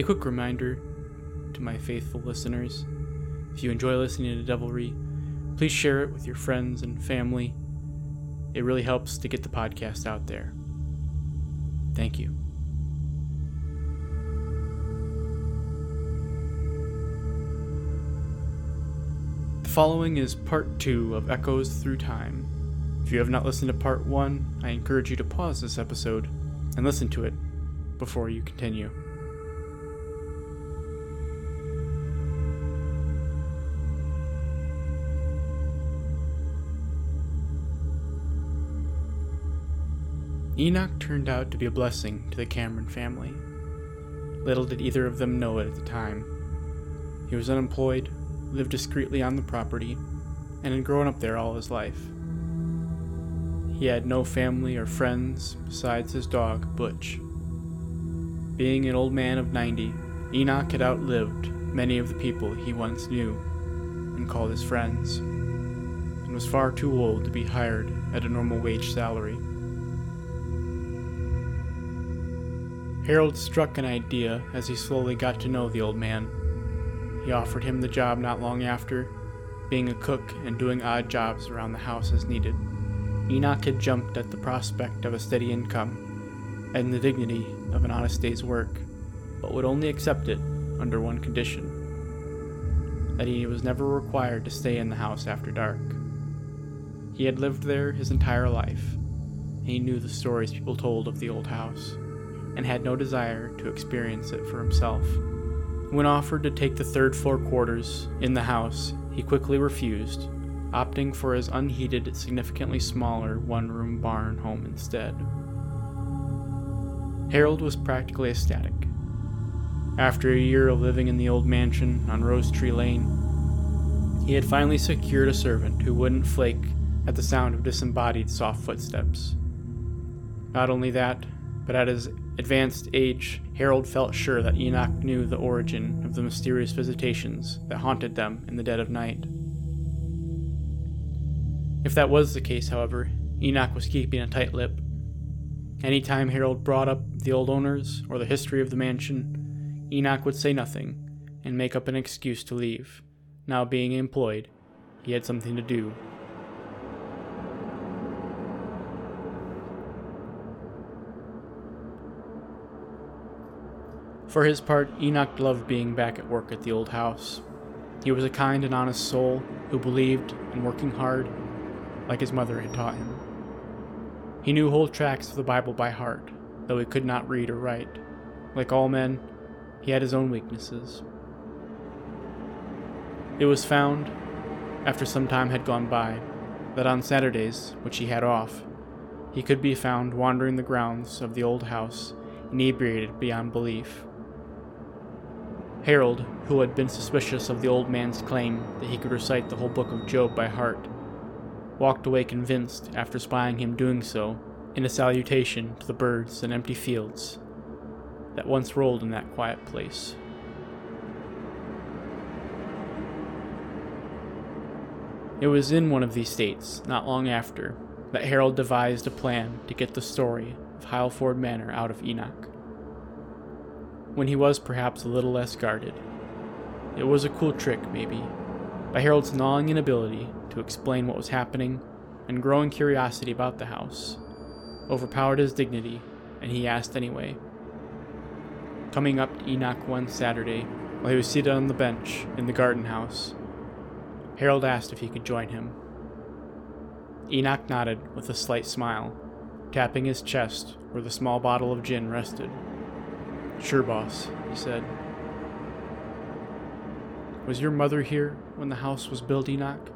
A quick reminder to my faithful listeners if you enjoy listening to Devilry, please share it with your friends and family. It really helps to get the podcast out there. Thank you. The following is part two of Echoes Through Time. If you have not listened to part one, I encourage you to pause this episode and listen to it before you continue. Enoch turned out to be a blessing to the Cameron family. Little did either of them know it at the time. He was unemployed, lived discreetly on the property, and had grown up there all his life. He had no family or friends besides his dog, Butch. Being an old man of 90, Enoch had outlived many of the people he once knew and called his friends, and was far too old to be hired at a normal wage salary. Harold struck an idea as he slowly got to know the old man. He offered him the job not long after, being a cook and doing odd jobs around the house as needed. Enoch had jumped at the prospect of a steady income and the dignity of an honest day's work, but would only accept it under one condition that he was never required to stay in the house after dark. He had lived there his entire life. He knew the stories people told of the old house and had no desire to experience it for himself. When offered to take the third floor quarters in the house, he quickly refused, opting for his unheated, significantly smaller one room barn home instead. Harold was practically ecstatic. After a year of living in the old mansion on Rose Tree Lane, he had finally secured a servant who wouldn't flake at the sound of disembodied soft footsteps. Not only that, but at his advanced age, Harold felt sure that Enoch knew the origin of the mysterious visitations that haunted them in the dead of night. If that was the case, however, Enoch was keeping a tight lip. Any time Harold brought up the old owners or the history of the mansion, Enoch would say nothing and make up an excuse to leave. Now being employed, he had something to do For his part, Enoch loved being back at work at the old house. He was a kind and honest soul who believed in working hard, like his mother had taught him. He knew whole tracts of the Bible by heart, though he could not read or write. Like all men, he had his own weaknesses. It was found, after some time had gone by, that on Saturdays, which he had off, he could be found wandering the grounds of the old house, inebriated beyond belief. Harold, who had been suspicious of the old man's claim that he could recite the whole book of Job by heart, walked away convinced after spying him doing so in a salutation to the birds and empty fields that once rolled in that quiet place. It was in one of these states, not long after, that Harold devised a plan to get the story of Hyleford Manor out of Enoch when he was perhaps a little less guarded. It was a cool trick, maybe, by Harold's gnawing inability to explain what was happening and growing curiosity about the house overpowered his dignity, and he asked anyway. Coming up to Enoch one Saturday, while he was seated on the bench in the garden house, Harold asked if he could join him. Enoch nodded with a slight smile, tapping his chest where the small bottle of gin rested. Sure, boss, he said. Was your mother here when the house was built, Enoch?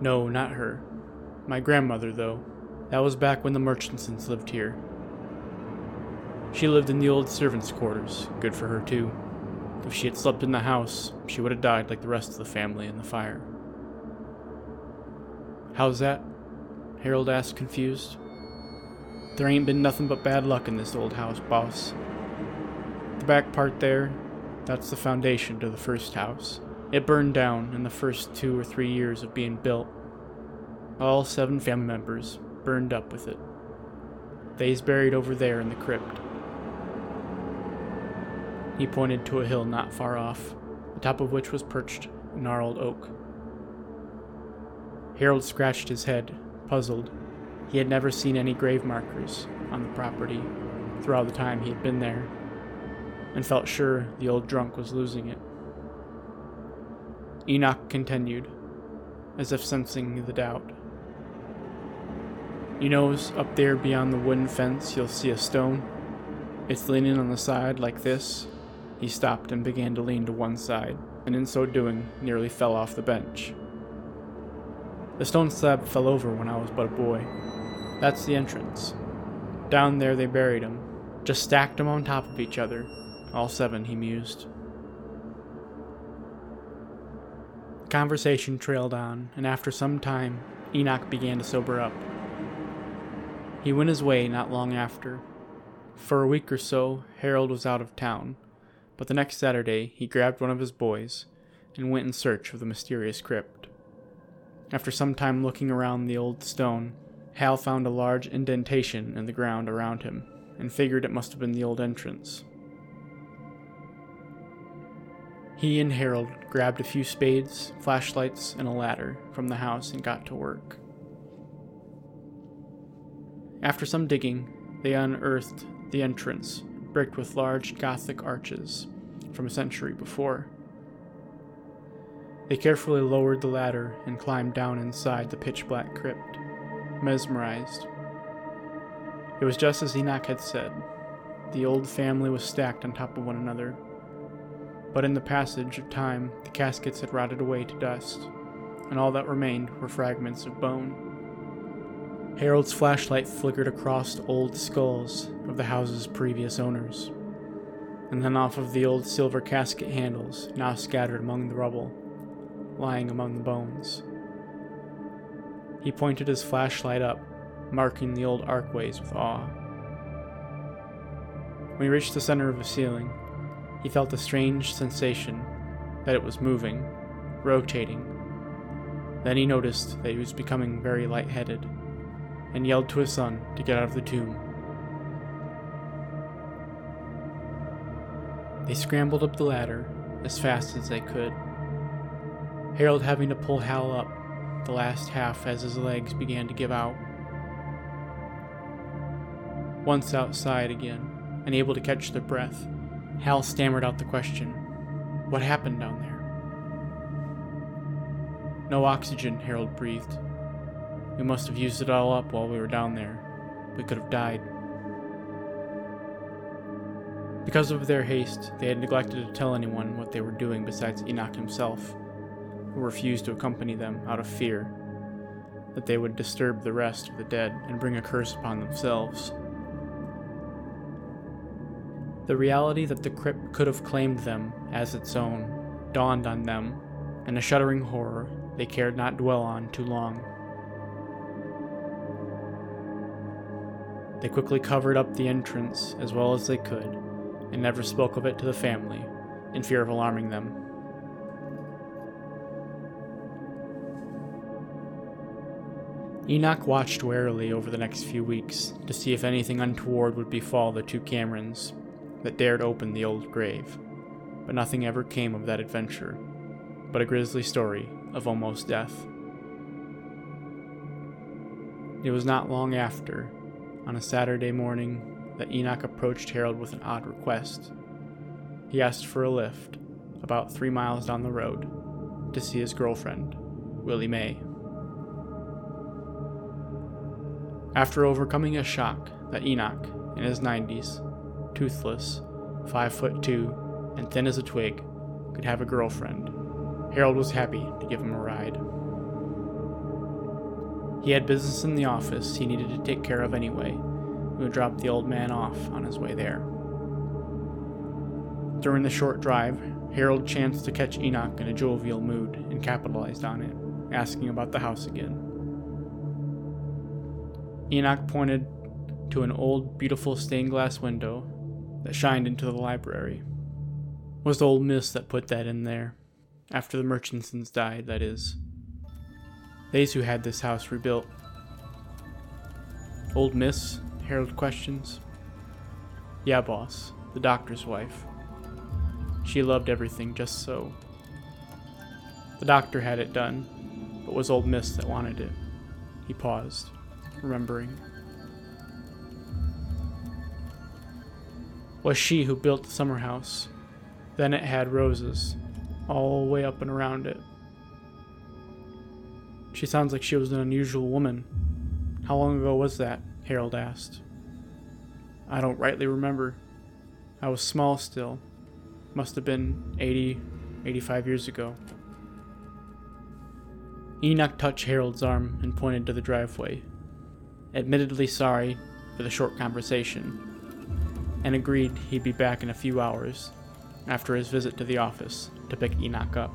No, not her. My grandmother, though. That was back when the Murchisons lived here. She lived in the old servants' quarters. Good for her, too. If she had slept in the house, she would have died like the rest of the family in the fire. How's that? Harold asked, confused. There ain't been nothing but bad luck in this old house, boss. The back part there, that's the foundation to the first house. It burned down in the first two or three years of being built. All seven family members burned up with it. They's buried over there in the crypt. He pointed to a hill not far off, the top of which was perched a gnarled oak. Harold scratched his head, puzzled. He had never seen any grave markers on the property throughout the time he had been there, and felt sure the old drunk was losing it. Enoch continued, as if sensing the doubt. You know, up there beyond the wooden fence, you'll see a stone. It's leaning on the side like this. He stopped and began to lean to one side, and in so doing, nearly fell off the bench. The stone slab fell over when I was but a boy. That's the entrance. Down there they buried him, just stacked them on top of each other. All seven, he mused. The conversation trailed on, and after some time, Enoch began to sober up. He went his way not long after. For a week or so, Harold was out of town, but the next Saturday he grabbed one of his boys and went in search of the mysterious crypt. After some time looking around the old stone, Hal found a large indentation in the ground around him and figured it must have been the old entrance. He and Harold grabbed a few spades, flashlights, and a ladder from the house and got to work. After some digging, they unearthed the entrance, bricked with large Gothic arches from a century before. They carefully lowered the ladder and climbed down inside the pitch black crypt, mesmerized. It was just as Enoch had said. The old family was stacked on top of one another. But in the passage of time, the caskets had rotted away to dust, and all that remained were fragments of bone. Harold's flashlight flickered across old skulls of the house's previous owners, and then off of the old silver casket handles now scattered among the rubble lying among the bones. He pointed his flashlight up, marking the old archways with awe. When he reached the center of the ceiling, he felt a strange sensation that it was moving, rotating. Then he noticed that he was becoming very lightheaded and yelled to his son to get out of the tomb. They scrambled up the ladder as fast as they could. Harold having to pull Hal up the last half as his legs began to give out. Once outside again, and able to catch their breath, Hal stammered out the question What happened down there? No oxygen, Harold breathed. We must have used it all up while we were down there. We could have died. Because of their haste, they had neglected to tell anyone what they were doing besides Enoch himself who refused to accompany them out of fear that they would disturb the rest of the dead and bring a curse upon themselves. The reality that the crypt could have claimed them as its own dawned on them, and a shuddering horror they cared not dwell on too long. They quickly covered up the entrance as well as they could, and never spoke of it to the family, in fear of alarming them. Enoch watched warily over the next few weeks to see if anything untoward would befall the two Camerons that dared open the old grave, but nothing ever came of that adventure, but a grisly story of almost death. It was not long after, on a Saturday morning, that Enoch approached Harold with an odd request. He asked for a lift, about three miles down the road, to see his girlfriend, Willie Mae. After overcoming a shock that Enoch, in his 90s, toothless, 5 foot 2, and thin as a twig, could have a girlfriend, Harold was happy to give him a ride. He had business in the office he needed to take care of anyway, and would drop the old man off on his way there. During the short drive, Harold chanced to catch Enoch in a jovial mood and capitalized on it, asking about the house again. Enoch pointed to an old, beautiful stained glass window that shined into the library. It was old miss that put that in there, after the Murchisons died, that is. They's who had this house rebuilt. Old Miss? Harold questions. Yeah, boss, the doctor's wife. She loved everything just so. The doctor had it done, but was Old Miss that wanted it. He paused, remembering. Was she who built the summer house. Then it had roses, all the way up and around it. She sounds like she was an unusual woman. How long ago was that? Harold asked. I don't rightly remember. I was small still. Must have been 80, 85 years ago. Enoch touched Harold's arm and pointed to the driveway, admittedly sorry for the short conversation, and agreed he'd be back in a few hours after his visit to the office to pick Enoch up.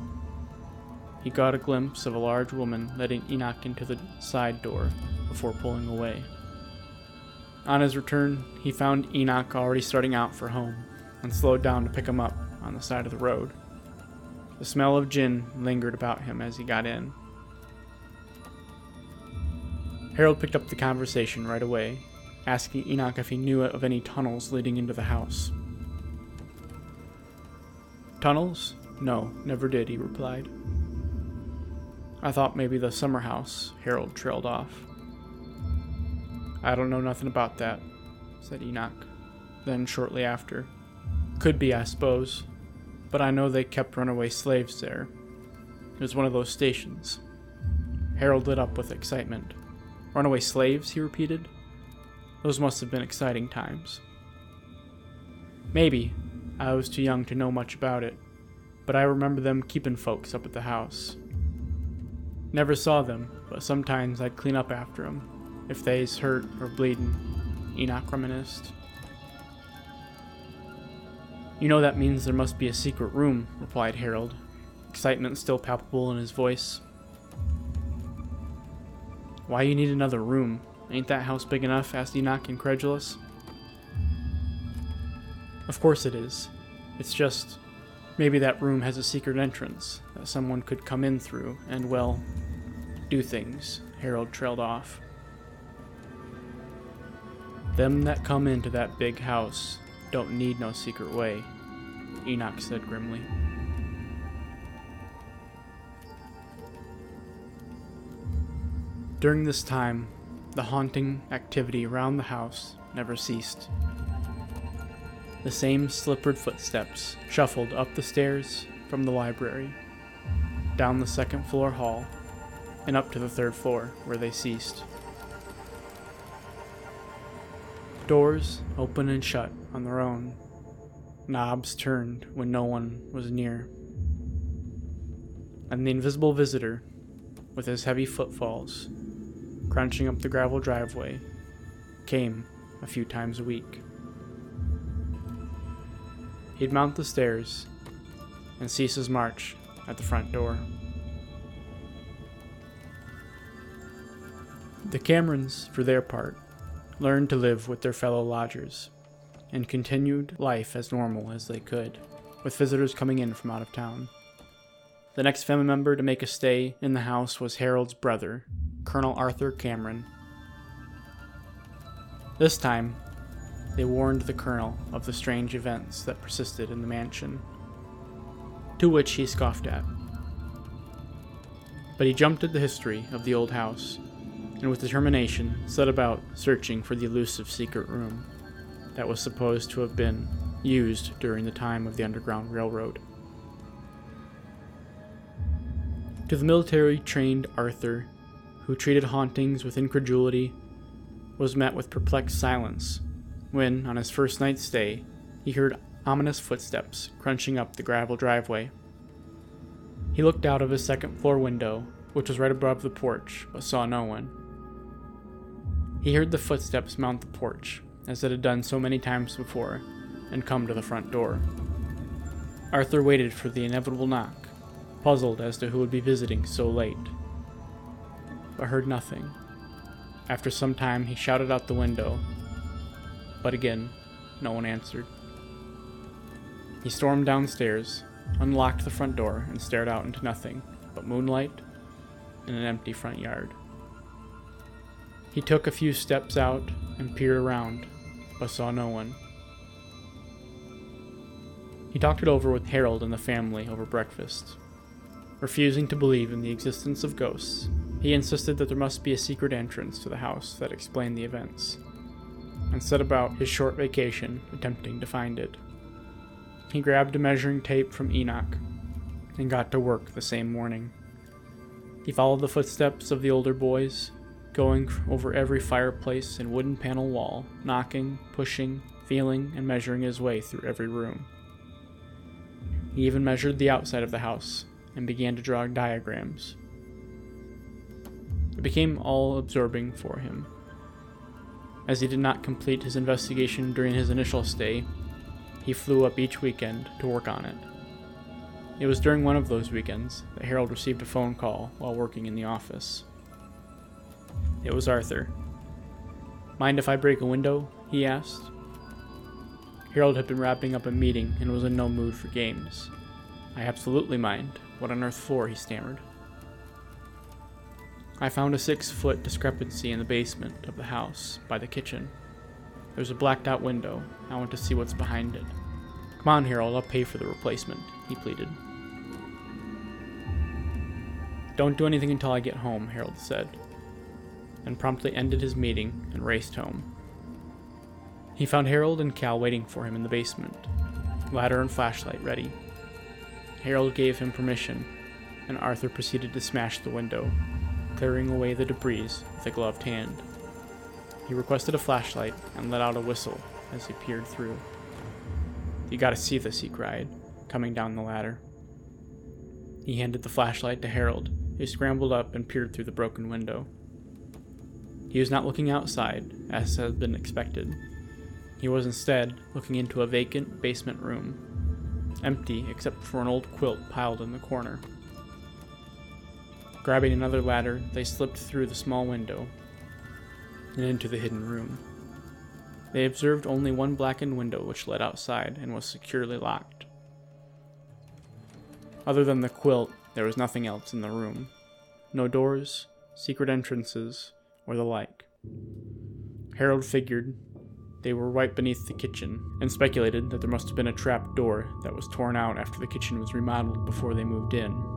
He got a glimpse of a large woman letting Enoch into the side door before pulling away. On his return, he found Enoch already starting out for home and slowed down to pick him up on the side of the road. The smell of gin lingered about him as he got in. Harold picked up the conversation right away, asking Enoch if he knew of any tunnels leading into the house. Tunnels? No, never did, he replied. I thought maybe the summer house, Harold trailed off. I don't know nothing about that, said Enoch. Then, shortly after, Could be, I suppose, but I know they kept runaway slaves there. It was one of those stations. Harold lit up with excitement. Runaway slaves, he repeated. Those must have been exciting times. Maybe. I was too young to know much about it, but I remember them keeping folks up at the house. Never saw them, but sometimes I'd clean up after 'em if they's hurt or bleeding, Enoch reminisced. You know that means there must be a secret room, replied Harold, excitement still palpable in his voice. Why you need another room? Ain't that house big enough? asked Enoch, incredulous. Of course it is. It's just maybe that room has a secret entrance that someone could come in through and, well, do things. Harold trailed off. Them that come into that big house don't need no secret way, Enoch said grimly. During this time, the haunting activity around the house never ceased. The same slippered footsteps shuffled up the stairs from the library, down the second floor hall, and up to the third floor, where they ceased. Doors open and shut on their own. Knobs turned when no one was near. And the invisible visitor, with his heavy footfalls, crunching up the gravel driveway, came a few times a week. He'd mount the stairs and cease his march at the front door. The Camerons, for their part, learned to live with their fellow lodgers and continued life as normal as they could, with visitors coming in from out of town. The next family member to make a stay in the house was Harold's brother, Colonel Arthur Cameron. This time, they warned the colonel of the strange events that persisted in the mansion, to which he scoffed at. But he jumped at the history of the old house and with determination set about searching for the elusive secret room that was supposed to have been used during the time of the Underground Railroad. To the military trained Arthur, who treated hauntings with incredulity, was met with perplexed silence when, on his first night's stay, he heard ominous footsteps crunching up the gravel driveway. He looked out of his second floor window, which was right above the porch, but saw no one. He heard the footsteps mount the porch, as it had done so many times before, and come to the front door. Arthur waited for the inevitable knock, puzzled as to who would be visiting so late, but heard nothing. After some time, he shouted out the window, but again, no one answered. He stormed downstairs, unlocked the front door, and stared out into nothing but moonlight and an empty front yard. He took a few steps out and peered around, but saw no one. He talked it over with Harold and the family over breakfast. Refusing to believe in the existence of ghosts, he insisted that there must be a secret entrance to the house that explained the events, and set about his short vacation attempting to find it. He grabbed a measuring tape from Enoch and got to work the same morning. He followed the footsteps of the older boys, going over every fireplace and wooden panel wall, knocking, pushing, feeling, and measuring his way through every room. He even measured the outside of the house and began to draw diagrams. It became all absorbing for him. As he did not complete his investigation during his initial stay, he flew up each weekend to work on it. It was during one of those weekends that Harold received a phone call while working in the office. It was Arthur. Mind if I break a window? he asked. Harold had been wrapping up a meeting and was in no mood for games. I absolutely mind. What on earth for? he stammered. I found a six foot discrepancy in the basement of the house by the kitchen. There's a blacked out window. I want to see what's behind it. Come on, Harold, I'll pay for the replacement, he pleaded. Don't do anything until I get home, Harold said, and promptly ended his meeting and raced home. He found Harold and Cal waiting for him in the basement, ladder and flashlight ready. Harold gave him permission, and Arthur proceeded to smash the window, clearing away the debris with a gloved hand. He requested a flashlight and let out a whistle as he peered through. You gotta see this, he cried, coming down the ladder. He handed the flashlight to Harold, who scrambled up and peered through the broken window. He was not looking outside, as had been expected. He was instead looking into a vacant basement room, empty except for an old quilt piled in the corner. Grabbing another ladder, they slipped through the small window and into the hidden room. They observed only one blackened window which led outside and was securely locked. Other than the quilt, there was nothing else in the room. No doors, secret entrances, or the like. Harold figured they were right beneath the kitchen, and speculated that there must have been a trap door that was torn out after the kitchen was remodeled before they moved in.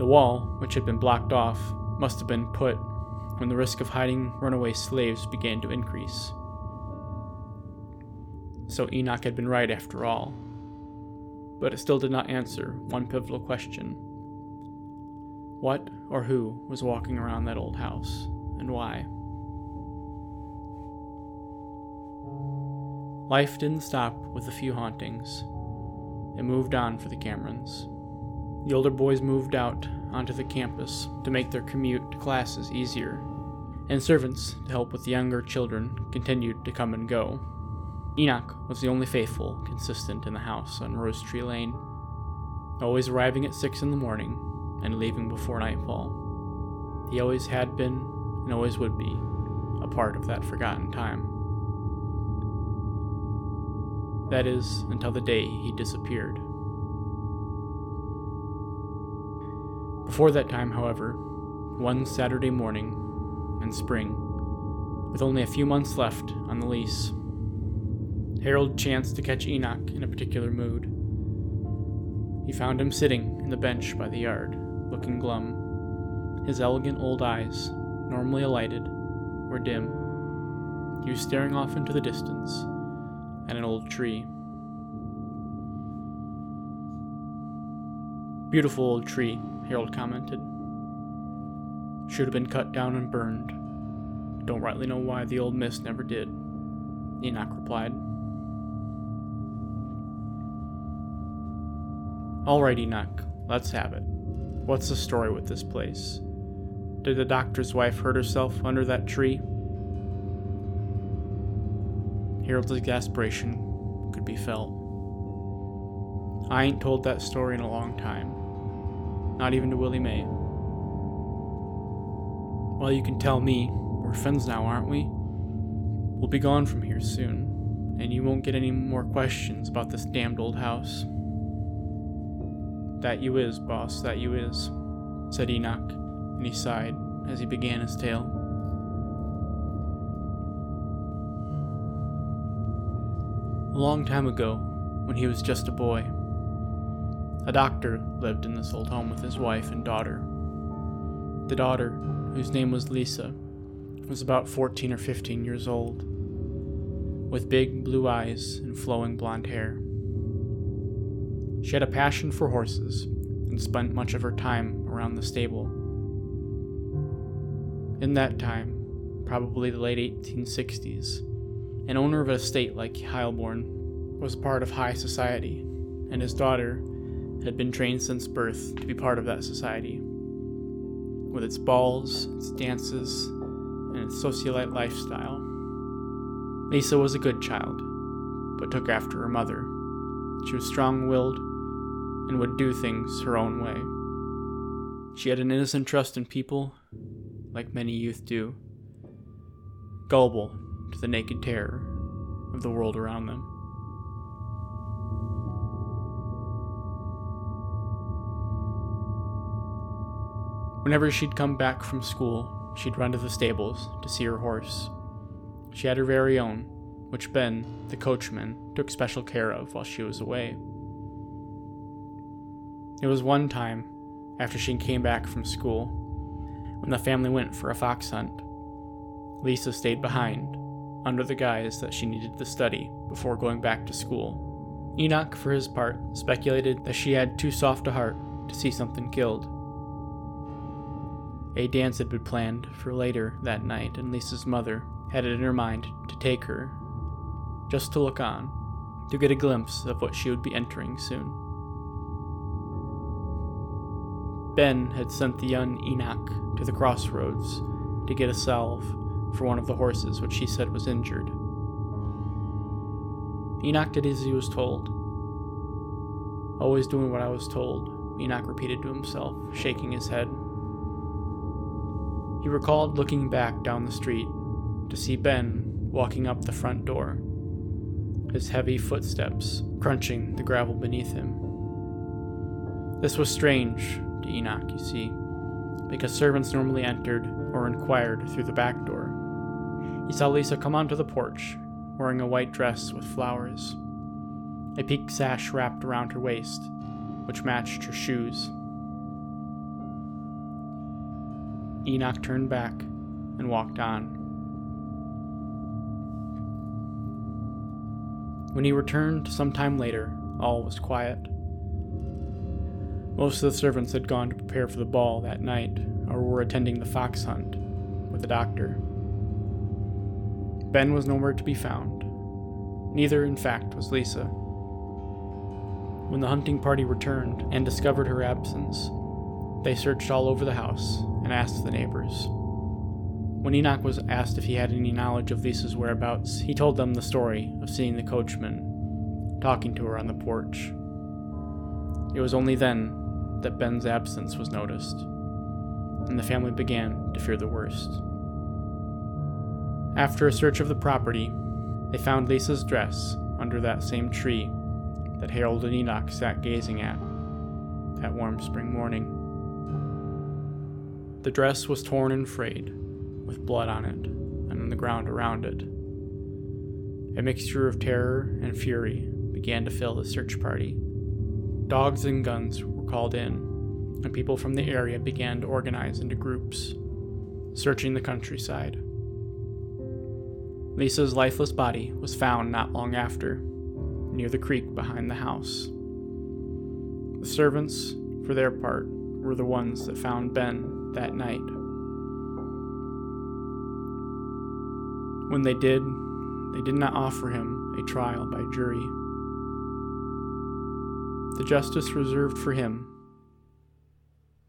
The wall, which had been blocked off, must have been put when the risk of hiding runaway slaves began to increase. So Enoch had been right after all. But it still did not answer one pivotal question What or who was walking around that old house, and why? Life didn't stop with a few hauntings. It moved on for the Camerons. The older boys moved out onto the campus to make their commute to classes easier, and servants to help with the younger children continued to come and go. Enoch was the only faithful consistent in the house on Rose Tree Lane, always arriving at six in the morning and leaving before nightfall. He always had been and always would be a part of that forgotten time. That is, until the day he disappeared. Before that time, however, one Saturday morning in spring, with only a few months left on the lease, Harold chanced to catch Enoch in a particular mood. He found him sitting in the bench by the yard, looking glum. His elegant old eyes, normally alighted, were dim. He was staring off into the distance at an old tree. Beautiful old tree, Harold commented. Should have been cut down and burned. Don't rightly know why the old miss never did, Enoch replied. All right, Enoch, let's have it. What's the story with this place? Did the doctor's wife hurt herself under that tree? Harold's exasperation could be felt. I ain't told that story in a long time. Not even to Willie Mae. Well, you can tell me. We're friends now, aren't we? We'll be gone from here soon, and you won't get any more questions about this damned old house. That you is, boss, that you is, said Enoch, and he sighed as he began his tale. A long time ago, when he was just a boy, a doctor lived in this old home with his wife and daughter. The daughter, whose name was Lisa, was about 14 or 15 years old, with big blue eyes and flowing blonde hair. She had a passion for horses and spent much of her time around the stable. In that time, probably the late 1860s, an owner of an estate like Heilbron was part of high society, and his daughter had been trained since birth to be part of that society. With its balls, its dances, and its socialite lifestyle. Lisa was a good child, but took after her mother. She was strong willed and would do things her own way. She had an innocent trust in people, like many youth do, gullible to the naked terror of the world around them. Whenever she'd come back from school, she'd run to the stables to see her horse. She had her very own, which Ben, the coachman, took special care of while she was away. It was one time, after she came back from school, when the family went for a fox hunt. Lisa stayed behind, under the guise that she needed to study before going back to school. Enoch, for his part, speculated that she had too soft a heart to see something killed. A dance had been planned for later that night, and Lisa's mother had it in her mind to take her, just to look on, to get a glimpse of what she would be entering soon. Ben had sent the young Enoch to the crossroads to get a salve for one of the horses which he said was injured. Enoch did as he was told. Always doing what I was told, Enoch repeated to himself, shaking his head. He recalled looking back down the street to see Ben walking up the front door, his heavy footsteps crunching the gravel beneath him. This was strange to Enoch, you see, because servants normally entered or inquired through the back door. He saw Lisa come onto the porch, wearing a white dress with flowers, a pink sash wrapped around her waist, which matched her shoes. Enoch turned back and walked on. When he returned some time later, all was quiet. Most of the servants had gone to prepare for the ball that night or were attending the fox hunt with the doctor. Ben was nowhere to be found. Neither, in fact, was Lisa. When the hunting party returned and discovered her absence, they searched all over the house and asked the neighbors. When Enoch was asked if he had any knowledge of Lisa's whereabouts, he told them the story of seeing the coachman talking to her on the porch. It was only then that Ben's absence was noticed, and the family began to fear the worst. After a search of the property, they found Lisa's dress under that same tree that Harold and Enoch sat gazing at that warm spring morning. The dress was torn and frayed, with blood on it and on the ground around it. A mixture of terror and fury began to fill the search party. Dogs and guns were called in, and people from the area began to organize into groups, searching the countryside. Lisa's lifeless body was found not long after, near the creek behind the house. The servants, for their part, were the ones that found Ben that night. When they did, they did not offer him a trial by jury. The justice reserved for him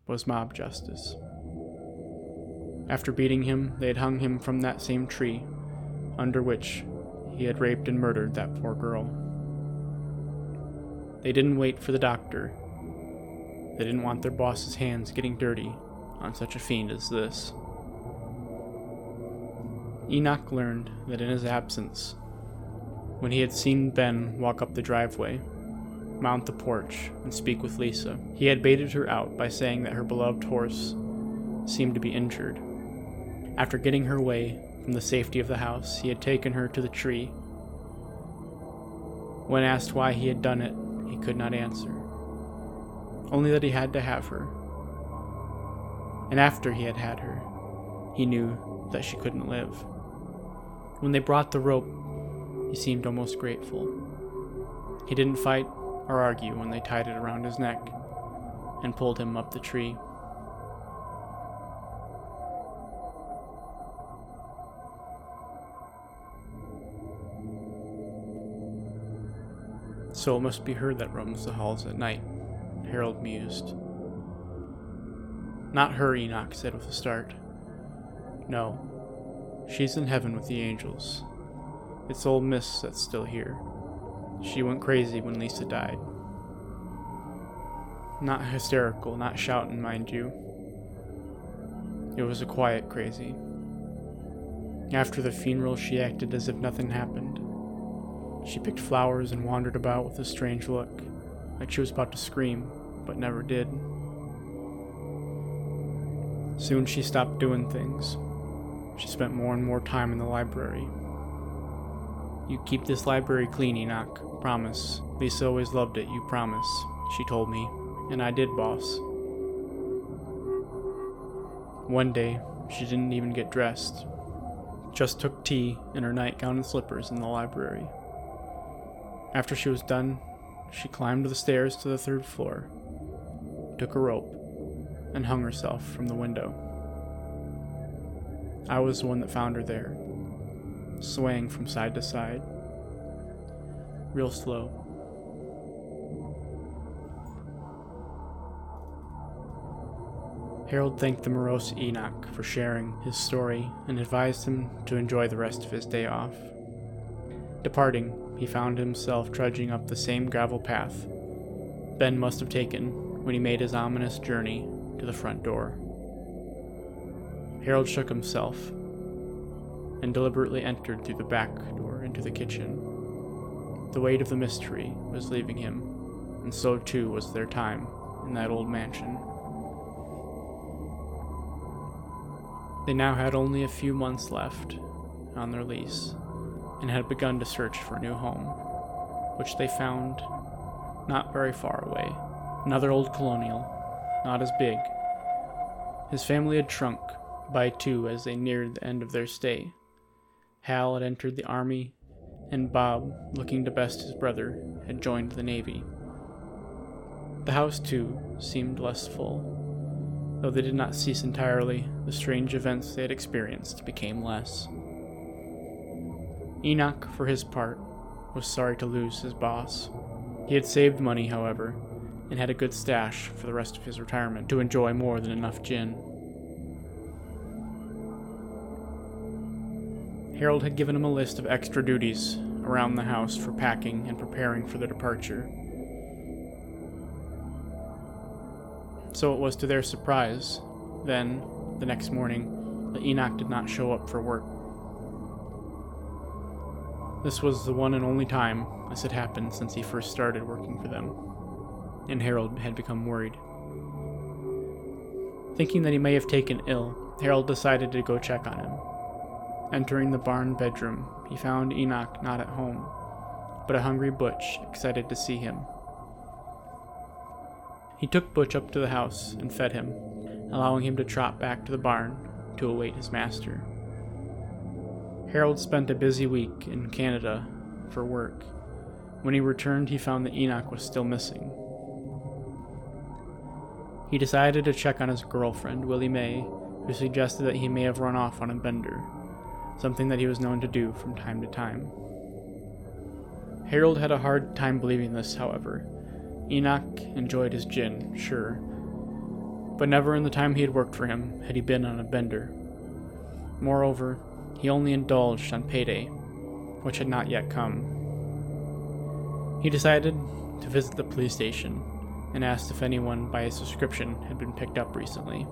was mob justice. After beating him, they had hung him from that same tree under which he had raped and murdered that poor girl. They didn't wait for the doctor. They didn't want their boss's hands getting dirty on such a fiend as this. Enoch learned that in his absence, when he had seen Ben walk up the driveway, mount the porch, and speak with Lisa, he had baited her out by saying that her beloved horse seemed to be injured. After getting her away from the safety of the house, he had taken her to the tree. When asked why he had done it, he could not answer, only that he had to have her. And after he had had her, he knew that she couldn't live. When they brought the rope, he seemed almost grateful. He didn't fight or argue when they tied it around his neck and pulled him up the tree. So it must be her that roams the halls at night, Harold mused. Not her, Enoch said with a start. No, she's in heaven with the angels. It's old Miss that's still here. She went crazy when Lisa died. Not hysterical, not shouting, mind you. It was a quiet crazy. After the funeral, she acted as if nothing happened. She picked flowers and wandered about with a strange look, like she was about to scream, but never did. Soon she stopped doing things. She spent more and more time in the library. You keep this library clean, Enoch. Promise. Lisa always loved it, you promise, she told me. And I did, boss. One day, she didn't even get dressed. Just took tea in her nightgown and slippers in the library. After she was done, she climbed the stairs to the third floor, took a rope, and hung herself from the window. I was the one that found her there, swaying from side to side, real slow. Harold thanked the morose Enoch for sharing his story and advised him to enjoy the rest of his day off. Departing, he found himself trudging up the same gravel path Ben must have taken when he made his ominous journey to the front door. Harold shook himself and deliberately entered through the back door into the kitchen. The weight of the mystery was leaving him, and so too was their time in that old mansion. They now had only a few months left on their lease and had begun to search for a new home, which they found not very far away. Another old colonial, not as big. His family had shrunk by two as they neared the end of their stay. Hal had entered the army, and Bob, looking to best his brother, had joined the navy. The house, too, seemed less full. Though they did not cease entirely, the strange events they had experienced became less. Enoch, for his part, was sorry to lose his boss. He had saved money, however, and had a good stash for the rest of his retirement to enjoy more than enough gin. Harold had given him a list of extra duties around the house for packing and preparing for the departure. So it was to their surprise, then, the next morning, that Enoch did not show up for work. This was the one and only time this had happened since he first started working for them, and Harold had become worried. Thinking that he may have taken ill, Harold decided to go check on him. Entering the barn bedroom, he found Enoch not at home, but a hungry Butch excited to see him. He took Butch up to the house and fed him, allowing him to trot back to the barn to await his master. Harold spent a busy week in Canada for work. When he returned, he found that Enoch was still missing. He decided to check on his girlfriend, Willie Mae, who suggested that he may have run off on a bender, something that he was known to do from time to time. Harold had a hard time believing this, however. Enoch enjoyed his gin, sure, but never in the time he had worked for him had he been on a bender. Moreover, he only indulged on payday, which had not yet come. He decided to visit the police station and asked if anyone by his description had been picked up recently.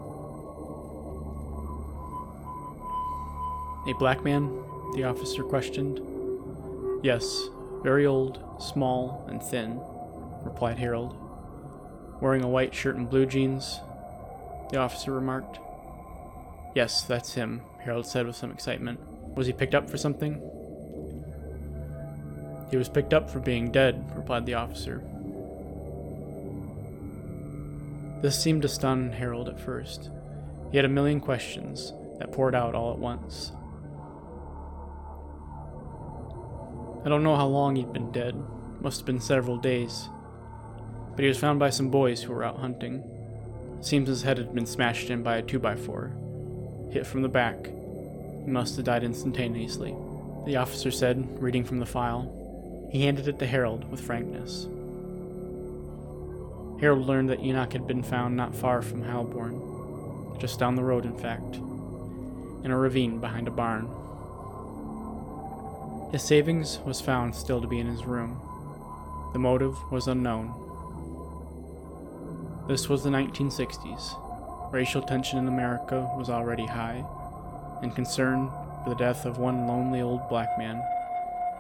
A black man? the officer questioned. Yes, very old, small, and thin, replied Harold. Wearing a white shirt and blue jeans, the officer remarked. Yes, that's him, Harold said with some excitement. Was he picked up for something? He was picked up for being dead, replied the officer. This seemed to stun Harold at first. He had a million questions that poured out all at once. I don't know how long he'd been dead. Must have been several days. But he was found by some boys who were out hunting. Seems his head had been smashed in by a 2x4. Hit from the back. He must have died instantaneously. The officer said, reading from the file. He handed it to Harold with frankness. Harold learned that Enoch had been found not far from Heilbron, just down the road, in fact, in a ravine behind a barn. His savings was found still to be in his room. The motive was unknown. This was the 1960s. Racial tension in America was already high, and concern for the death of one lonely old black man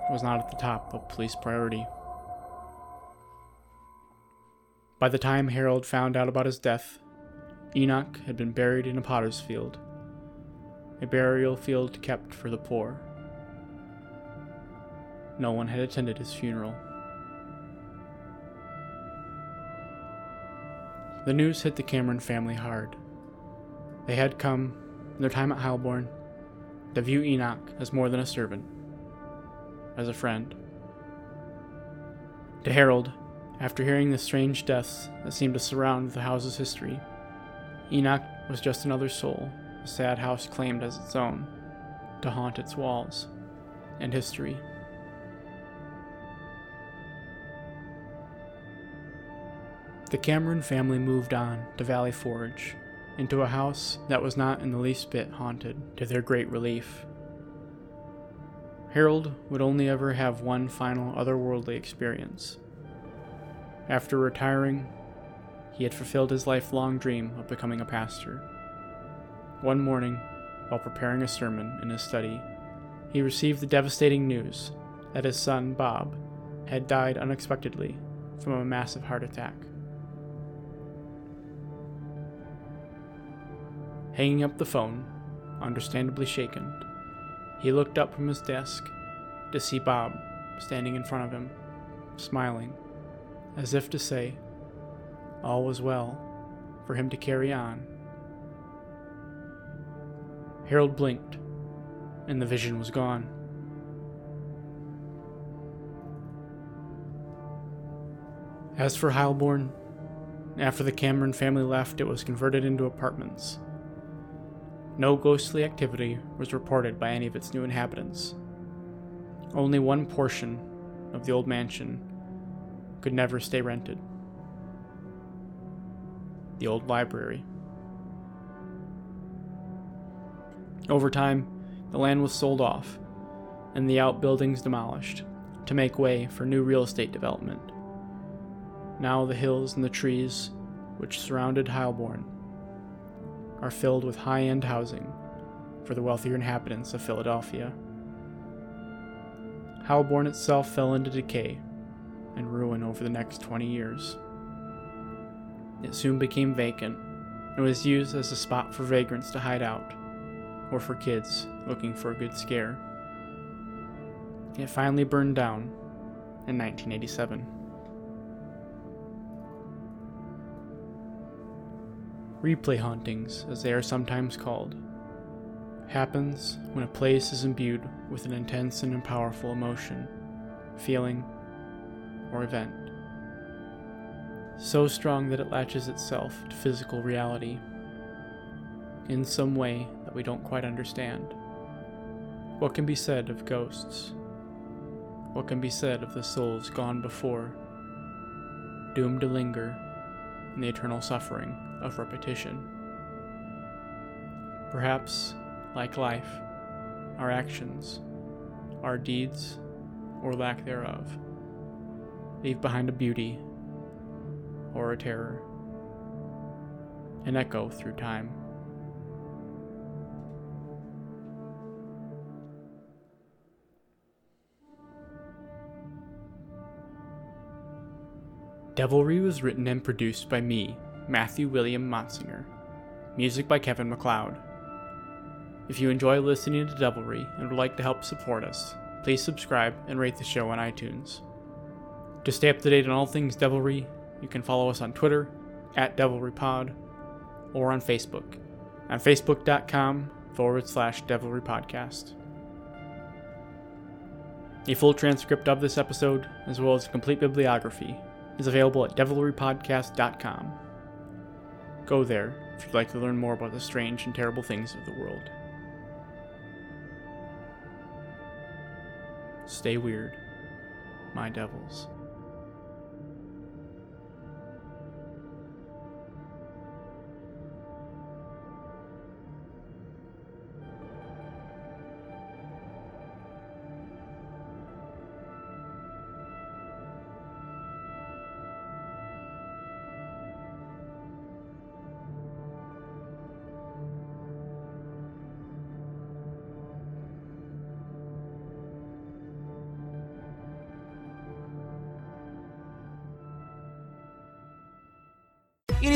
was not at the top of police priority. By the time Harold found out about his death, Enoch had been buried in a potter's field, a burial field kept for the poor. No one had attended his funeral. The news hit the Cameron family hard. They had come, in their time at Heilbron, to view Enoch as more than a servant, as a friend. To Harold, after hearing the strange deaths that seemed to surround the house's history, Enoch was just another soul the sad house claimed as its own, to haunt its walls and history. The Cameron family moved on to Valley Forge, into a house that was not in the least bit haunted, to their great relief. Harold would only ever have one final otherworldly experience. After retiring, he had fulfilled his lifelong dream of becoming a pastor. One morning, while preparing a sermon in his study, he received the devastating news that his son, Bob, had died unexpectedly from a massive heart attack. Hanging up the phone, understandably shaken, he looked up from his desk to see Bob standing in front of him, smiling, as if to say, all was well, for him to carry on. Harold blinked, and the vision was gone. As for Heilbron, after the Cameron family left, it was converted into apartments. No ghostly activity was reported by any of its new inhabitants. Only one portion of the old mansion could never stay rented the old library. Over time, the land was sold off and the outbuildings demolished to make way for new real estate development. Now the hills and the trees which surrounded Heilbron are filled with high end housing for the wealthier inhabitants of Philadelphia. Heilbron itself fell into decay and ruin over the next 20 years. It soon became vacant and was used as a spot for vagrants to hide out or for kids looking for a good scare. It finally burned down in 1987. Replay hauntings, as they are sometimes called, happens when a place is imbued with an intense and powerful emotion, feeling, or event. So strong that it latches itself to physical reality in some way that we don't quite understand. What can be said of ghosts? What can be said of the souls gone before, doomed to linger in the eternal suffering of repetition? Perhaps, like life, our actions, our deeds, or lack thereof, leave behind a beauty or a terror, an echo through time. Devilry was written and produced by me, Matthew William Motzinger. Music by Kevin MacLeod. If you enjoy listening to Devilry and would like to help support us, please subscribe and rate the show on iTunes. To stay up to date on all things Devilry, you can follow us on Twitter at DevilryPod or on Facebook on facebook.com forward slash Devilry Podcast. A full transcript of this episode, as well as a complete bibliography, is available at devilrypodcast.com. Go there if you'd like to learn more about the strange and terrible things of the world. Stay weird, my devils.